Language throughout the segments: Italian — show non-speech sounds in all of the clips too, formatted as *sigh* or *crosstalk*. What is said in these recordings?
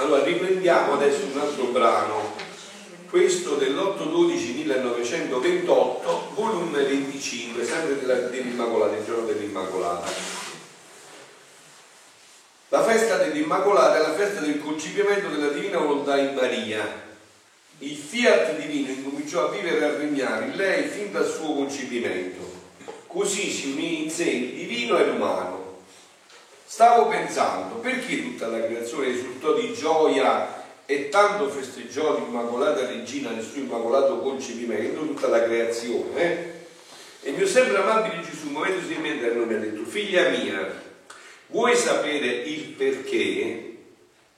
Allora riprendiamo adesso un altro brano, questo dell'8-12-1928, volume 25, sempre dell'Immacolata, il giorno dell'Immacolata. La festa dell'Immacolata è la festa del concepimento della Divina Volontà in Maria. Il fiat divino incominciò a vivere e a regnare in lei fin dal suo concepimento. Così si unì in sé il divino e l'umano Stavo pensando, perché tutta la creazione risultò di gioia e tanto festeggiò l'Immacolata Regina nel suo immacolato concepimento, tutta la creazione? Eh? E mio sempre amabile Gesù, muovendosi in mente, mi ha detto, figlia mia, vuoi sapere il perché?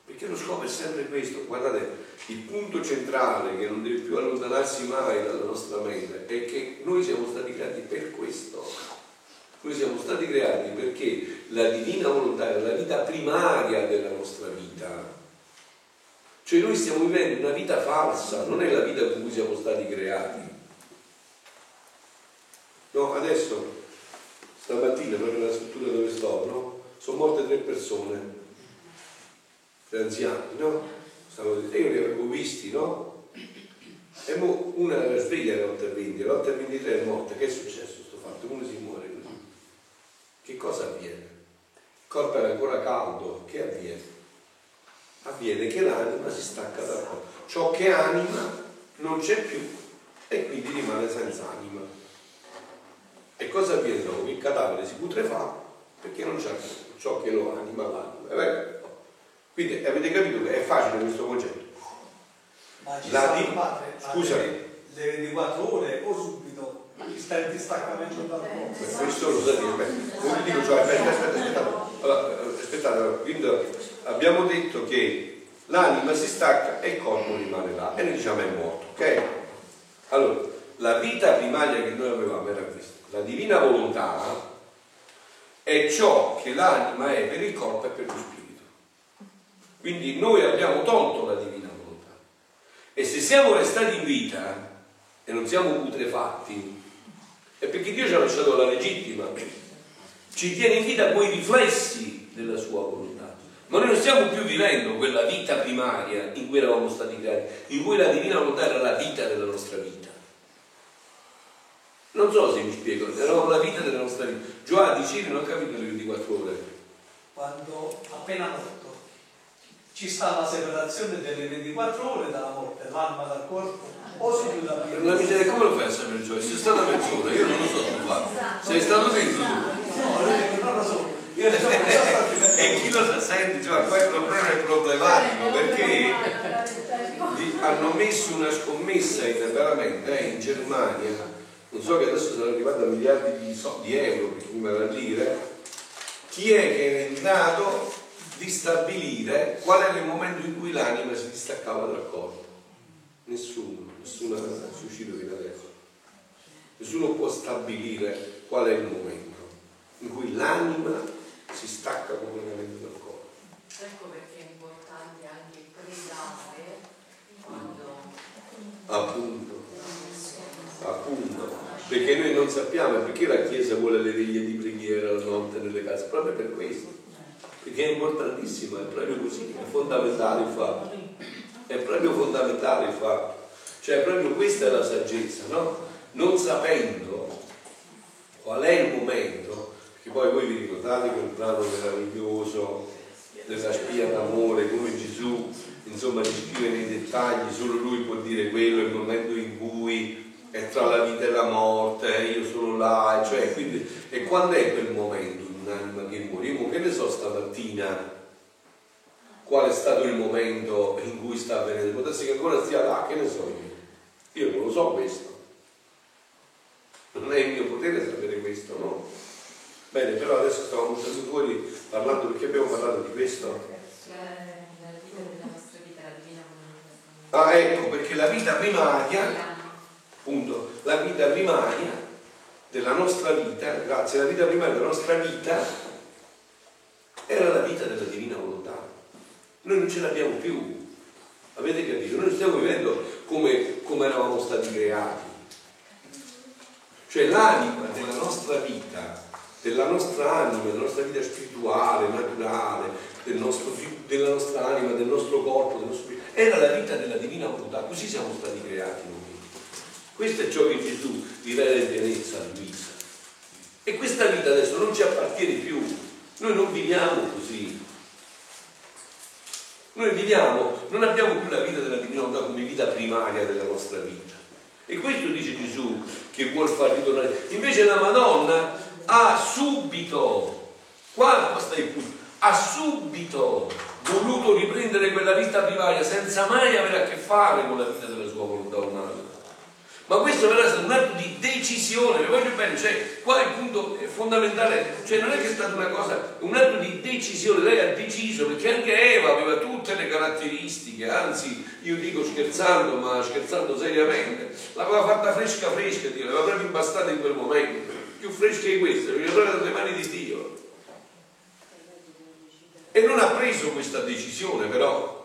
Perché lo scopo è sempre questo, guardate, il punto centrale che non deve più allontanarsi mai dalla nostra mente è che noi siamo stati creati per questo noi siamo stati creati perché la divina volontà è la vita primaria della nostra vita. Cioè noi stiamo vivendo una vita falsa, non è la vita con cui siamo stati creati. No, adesso, stamattina, proprio nella struttura dove sto, no? Sono morte tre persone, tre anziani, no? e io li avevo visti, no? E una era sveglia alle 8.20, alle 8.23 è morta, che è successo sto fatto? Uno si muore che cosa avviene? Il corpo era ancora caldo, che avviene? Avviene che l'anima si stacca dal corpo. Ciò che anima non c'è più e quindi rimane senza anima. E cosa avviene dopo? Il cadavere si putrefà perché non c'è ciò che lo anima l'anima. Quindi avete capito che è facile questo concetto. Ma ci La di... padre, Scusami. Le 24 ore o subito sta il distaccamento dal corpo. Questo lo sa dire, come dico, cioè, aspetta, aspetta, aspetta. Allora, aspettate, quindi abbiamo detto che l'anima si stacca e il corpo rimane là e noi diciamo è morto, ok? Allora, la vita primaria che noi avevamo era questa, la divina volontà è ciò che l'anima è per il corpo e per lo spirito. Quindi noi abbiamo tolto la divina volontà. E se siamo restati in vita e non siamo putrefatti, è perché Dio ci ha lasciato la legittima, ci tiene in vita quei riflessi della sua volontà. Ma noi non stiamo più vivendo quella vita primaria in cui eravamo stati creati, in cui la divina volontà era la vita della nostra vita. Non so se mi spiego, eravamo la vita della nostra vita. Giovanni Ciri non ha capito le 24 ore. Quando appena morto ci sta la separazione delle 24 ore dalla morte, l'anima dal corpo o si chiude La miseria come lo fai a sapere Gioia? Sei stata mezz'ora, io non lo so tu fatto. Sei stato dentro tu. No, non lo so. e chi lo sente, cioè, poi il problema è problematico perché hanno messo una scommessa in, veramente eh, in Germania, non so che adesso sono arrivati a miliardi di, so, di euro, prima era lire, chi è che è entrato di stabilire qual era il momento in cui l'anima si distaccava dal corpo? Nessuno nessuno è uscito fino adesso. Nessuno può stabilire qual è il momento in cui l'anima si stacca completamente dal corpo. Ecco perché è importante anche pregare quando... Appunto, appunto, perché noi non sappiamo perché la Chiesa vuole le veglie di preghiera la notte nelle case, proprio per questo, perché è importantissimo, è proprio così, è fondamentale il fatto, è proprio fondamentale il fatto. Cioè proprio questa è la saggezza, no? Non sapendo qual è il momento, perché poi voi vi ricordate quel brano meraviglioso della spia d'amore, come Gesù insomma descrive nei dettagli, solo lui può dire quello, il momento in cui è tra la vita e la morte, io sono là, cioè, quindi, e quando è quel momento un'anima che muore? Io che ne so stamattina qual è stato il momento in cui sta avvenendo, può essere che ancora stia là, che ne so io. Io non lo so questo. Non è il mio potere sapere questo, no? Bene, però adesso stavamo uscendo fuori parlando perché abbiamo parlato di questo. Ah, ecco, perché la vita primaria, appunto, la vita primaria della nostra vita, grazie, la vita primaria della nostra vita era la vita della divina volontà. Noi non ce l'abbiamo più. Avete capito? Noi stiamo vivendo come, come eravamo stati creati. Cioè l'anima della nostra vita, della nostra anima, della nostra vita spirituale, naturale, del nostro, della nostra anima, del nostro corpo, era la vita della divina volontà, così siamo stati creati noi. Questo è ciò che Gesù rivela in pienezza a Luisa. E questa vita adesso non ci appartiene più, noi non viviamo così. Noi viviamo, non abbiamo più la vita della divina volontà come vita primaria della nostra vita. E questo dice Gesù che vuol far ritornare. Invece la Madonna ha subito, qua sta il punto, ha subito voluto riprendere quella vita primaria senza mai avere a che fare con la vita della sua volontà. Ma questo però è stato un atto di decisione, voglio bene, cioè qua il punto fondamentale, cioè non è che è stata una cosa, un atto di decisione, lei ha deciso perché anche Eva aveva tutte le caratteristiche, anzi io dico scherzando, ma scherzando seriamente, l'aveva fatta fresca fresca, Dio, l'aveva proprio impastata in quel momento, più fresca di questa, l'aveva presa dalle mani di Dio. E non ha preso questa decisione però,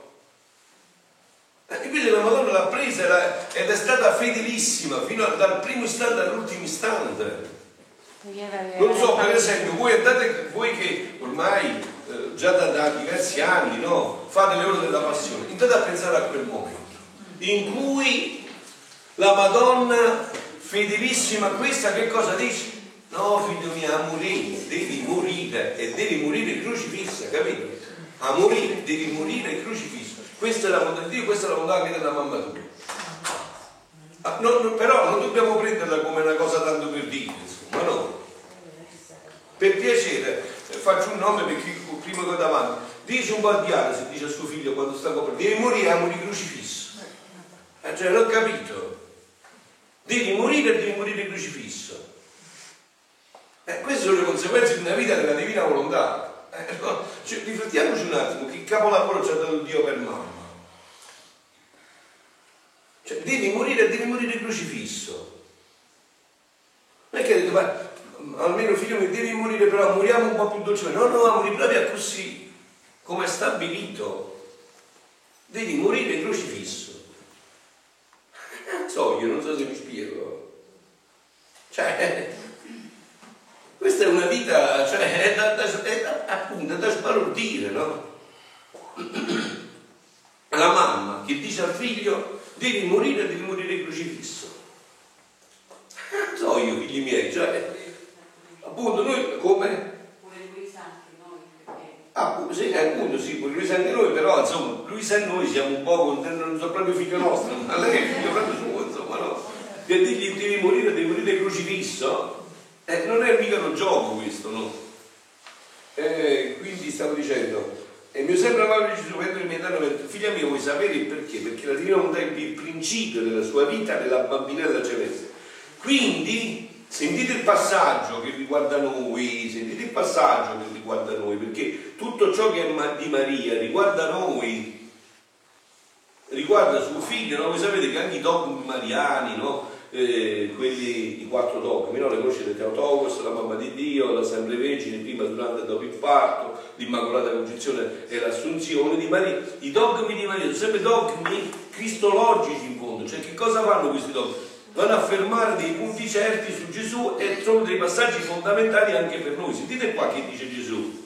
Invece la Presa ed è stata fedelissima fino dal primo istante all'ultimo istante. Non so, per esempio, voi andate, voi che ormai eh, già da, da, diversi anni no, fate le ore della passione, andate a pensare a quel momento in cui la Madonna fedelissima a questa che cosa dice? No, figlio mio, a morire, devi morire e devi morire crocifissa, capito? A morire, devi morire crocifissa. Questa è la volontà di Dio, questa è la volontà anche della mamma tua. Ah, no, no, però non dobbiamo prenderla come una cosa tanto per dire, insomma, no. Per piacere, eh, faccio un nome perché prima che davanti, dice un di anni, se dice a suo figlio quando sta coperto, devi morire a morire crocifisso. Eh, cioè, l'ho capito. Devi morire e devi morire crocifisso. Eh, queste sono le conseguenze di una vita della divina volontà. Eh, cioè, riflettiamoci un attimo, che capolavoro ci ha dato Dio per mamma. Devi morire, devi morire crocifisso. Non è che ha detto, ma almeno figlio mio, devi morire, però moriamo un po' più dolcemente. No, no, morire proprio così, come è stabilito. Devi morire crocifisso. Non so, io non so se mi spiego. Cioè, questa è una vita, cioè, è da, da, è da, appunto, è da sbalordire, no? *clears throat* La mamma che dice al figlio devi morire, devi morire crocifisso. *laughs* So io, figli miei, cioè, appunto noi come... Ah, sì, appunto sì, pure Luisa anche noi, però insomma, Luisa e noi siamo un po', non so proprio figlio nostro, ma lei è figlio proprio suo, insomma, no? Per dirgli devi morire, devi morire crocifisso, eh, non è mica un gioco questo, no? Eh, quindi stavo dicendo, e mi sembra Paolo Gesù, Pedro il mio eterno, figlia mia, vuoi sapere il perché? Perché la divina volontà è il principio della sua vita nella bambina della celeste. Quindi sentite il passaggio che riguarda noi, sentite il passaggio che riguarda noi, perché tutto ciò che è di Maria riguarda noi, riguarda suo figlio, no? Voi sapete che anche i dogmi mariani, no? Eh, quelli, i quattro dogmi, no? le conoscete Teotokos, la mamma di Dio, la sempre Vergine, prima, durante e dopo il parto, l'Immacolata Concezione e l'Assunzione di Maria. I dogmi di Maria sono sempre dogmi cristologici in fondo, cioè che cosa fanno questi dogmi? Vanno a affermare dei punti certi su Gesù e sono dei passaggi fondamentali anche per noi. Sentite qua che dice Gesù.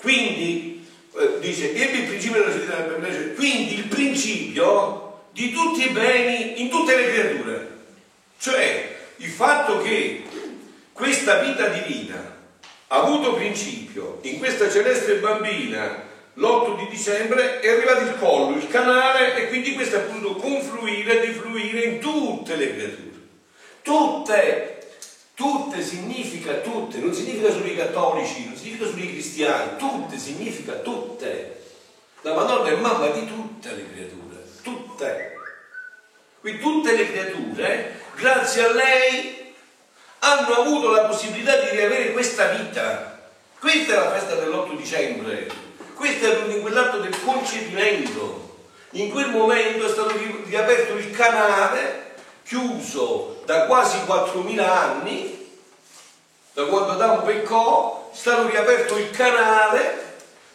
Quindi, eh, dice, il principio della città, quindi il principio di tutti i beni in tutte le creature. Cioè il fatto che questa vita divina ha avuto principio in questa celeste bambina l'8 di dicembre è arrivato il collo, il canale e quindi questo è appunto confluire, defluire in tutte le creature. Tutte, tutte significa tutte, non significa solo i cattolici, non significa solo i cristiani, tutte significa tutte. La Madonna è mamma di tutte le creature tutte. Quindi tutte le creature, grazie a lei, hanno avuto la possibilità di riavere questa vita. Questa è la festa dell'8 dicembre, questo è quell'atto del concepimento. In quel momento è stato riaperto il canale, chiuso da quasi 4.000 anni, da quando Adamo peccò, è stato riaperto il canale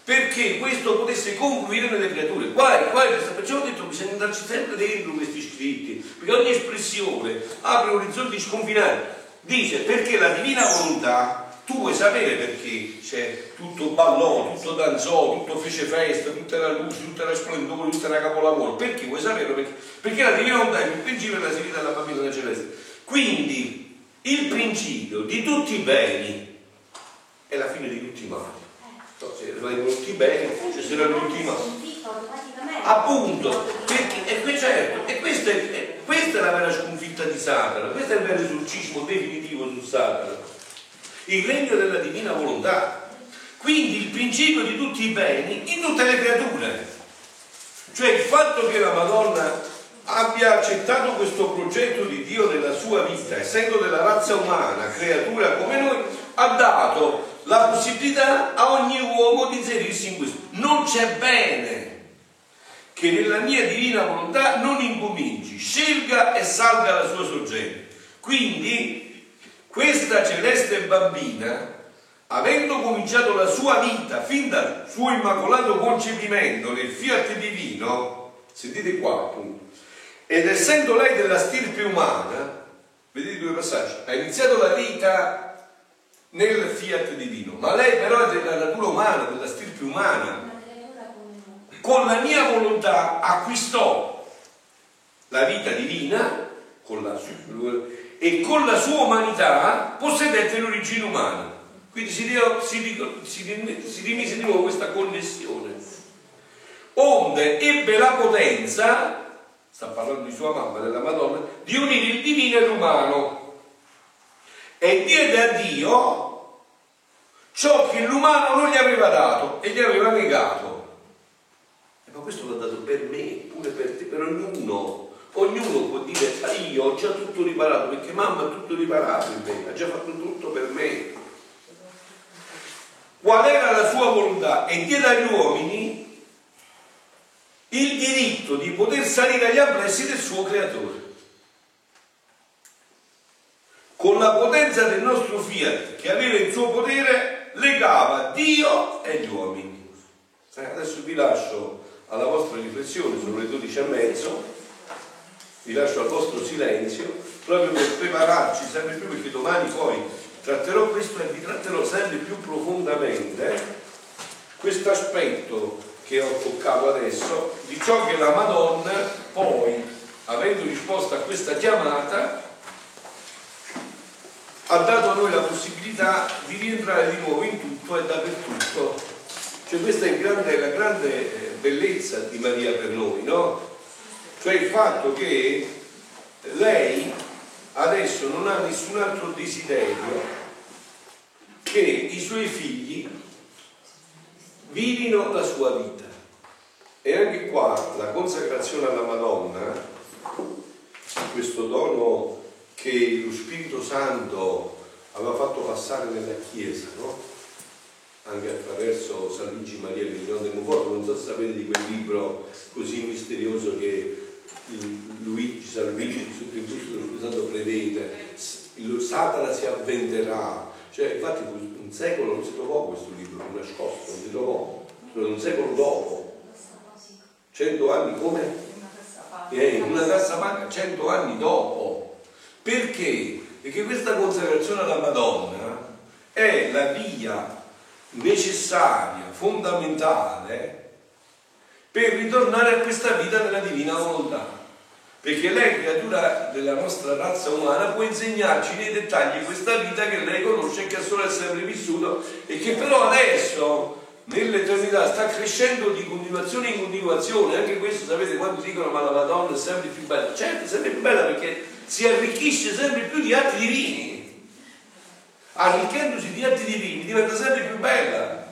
perché questo potesse confluire nelle creature. Qua, qua perciò ho detto bisogna andarci sempre dentro questi scritti, perché ogni espressione apre orizzonti sconfinati. Dice perché la divina volontà tu vuoi sapere perché c'è tutto ballò, tutto danzò, tutto fece festa, tutta la luce, tutta la splendore, tutta la capolavoro. Perché vuoi sapere? Perché, perché la divina volontà è il principio della salita della bambina celeste. Quindi il principio di tutti i beni è la fine di tutti i mali. No, se arrivano tutti i beni, ci saranno tutti i mali. Appunto, perché, e, certo, e questa è, questa è la vera sconfitta di Satana, questo è il vero esorcismo definitivo su Satana il regno della divina volontà. Quindi il principio di tutti i beni in tutte le creature. Cioè il fatto che la Madonna abbia accettato questo progetto di Dio nella sua vita, essendo della razza umana, creatura come noi, ha dato la possibilità a ogni uomo di inserirsi in questo. Non c'è bene che nella mia divina volontà non incominci, scelga e salga la sua sorgente. Quindi questa celeste bambina, avendo cominciato la sua vita fin dal suo immacolato concepimento nel fiat divino, sentite qua appunto, ed essendo lei della stirpe umana, vedete due passaggi, ha iniziato la vita nel fiat divino, ma lei però è della natura umana, della stirpe umana. Con la mia volontà acquistò la vita divina, con la e con la sua umanità possedette l'origine umana. Quindi si, si, si, si rimise di nuovo questa connessione. Onde ebbe la potenza, sta parlando di sua mamma, della Madonna, di unire il divino e l'umano. E diede a Dio ciò che l'umano non gli aveva dato e gli aveva negato. E ma questo l'ha dato per me, pure per te, per ognuno Ognuno può dire, ah, io ho già tutto riparato, perché mamma ha tutto riparato in me, ha già fatto tutto per me. Qual era la sua volontà? E diede agli uomini il diritto di poter salire agli amplessi del suo creatore. Con la potenza del nostro fiat che aveva il suo potere, legava Dio e gli uomini. Eh, adesso vi lascio alla vostra riflessione, sono le 12 e mezzo vi lascio al vostro silenzio proprio per prepararci sempre più perché domani poi tratterò questo e vi tratterò sempre più profondamente questo aspetto che ho toccato adesso di ciò che la Madonna poi avendo risposto a questa chiamata ha dato a noi la possibilità di rientrare di nuovo in tutto e dappertutto cioè questa è grande, la grande eh, bellezza di Maria per noi no? cioè il fatto che lei adesso non ha nessun altro desiderio che i suoi figli vivino la sua vita. E anche qua la consacrazione alla Madonna, questo dono che lo Spirito Santo aveva fatto passare nella Chiesa, no? anche attraverso San Luigi Maria Milione del Monforte, non so se sapete di quel libro così misterioso che Luigi, San Luigi il dello Santo prevede, Satana si avventerà, cioè infatti un secolo non si trovò questo libro, nascosto, non si trovò, un secolo dopo, cento anni come? Eh, in una tassa banca cento anni dopo. Perché? Perché questa consacrazione alla Madonna è la via necessaria, fondamentale per ritornare a questa vita della divina volontà perché lei, creatura della nostra razza umana, può insegnarci nei dettagli questa vita che lei conosce che ha solo sempre vissuto e che però adesso nell'eternità sta crescendo di continuazione in continuazione. Anche questo sapete quando dicono ma la Madonna è sempre più bella? Certo, è sempre più bella perché si arricchisce sempre più di atti divini. Arricchendosi di atti divini diventa sempre più bella,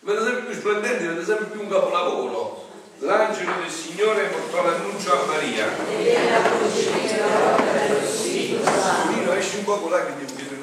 diventa sempre più splendente, diventa sempre più un capolavoro l'angelo del Signore portò l'annuncio a Maria. Vino esce un poco là che devo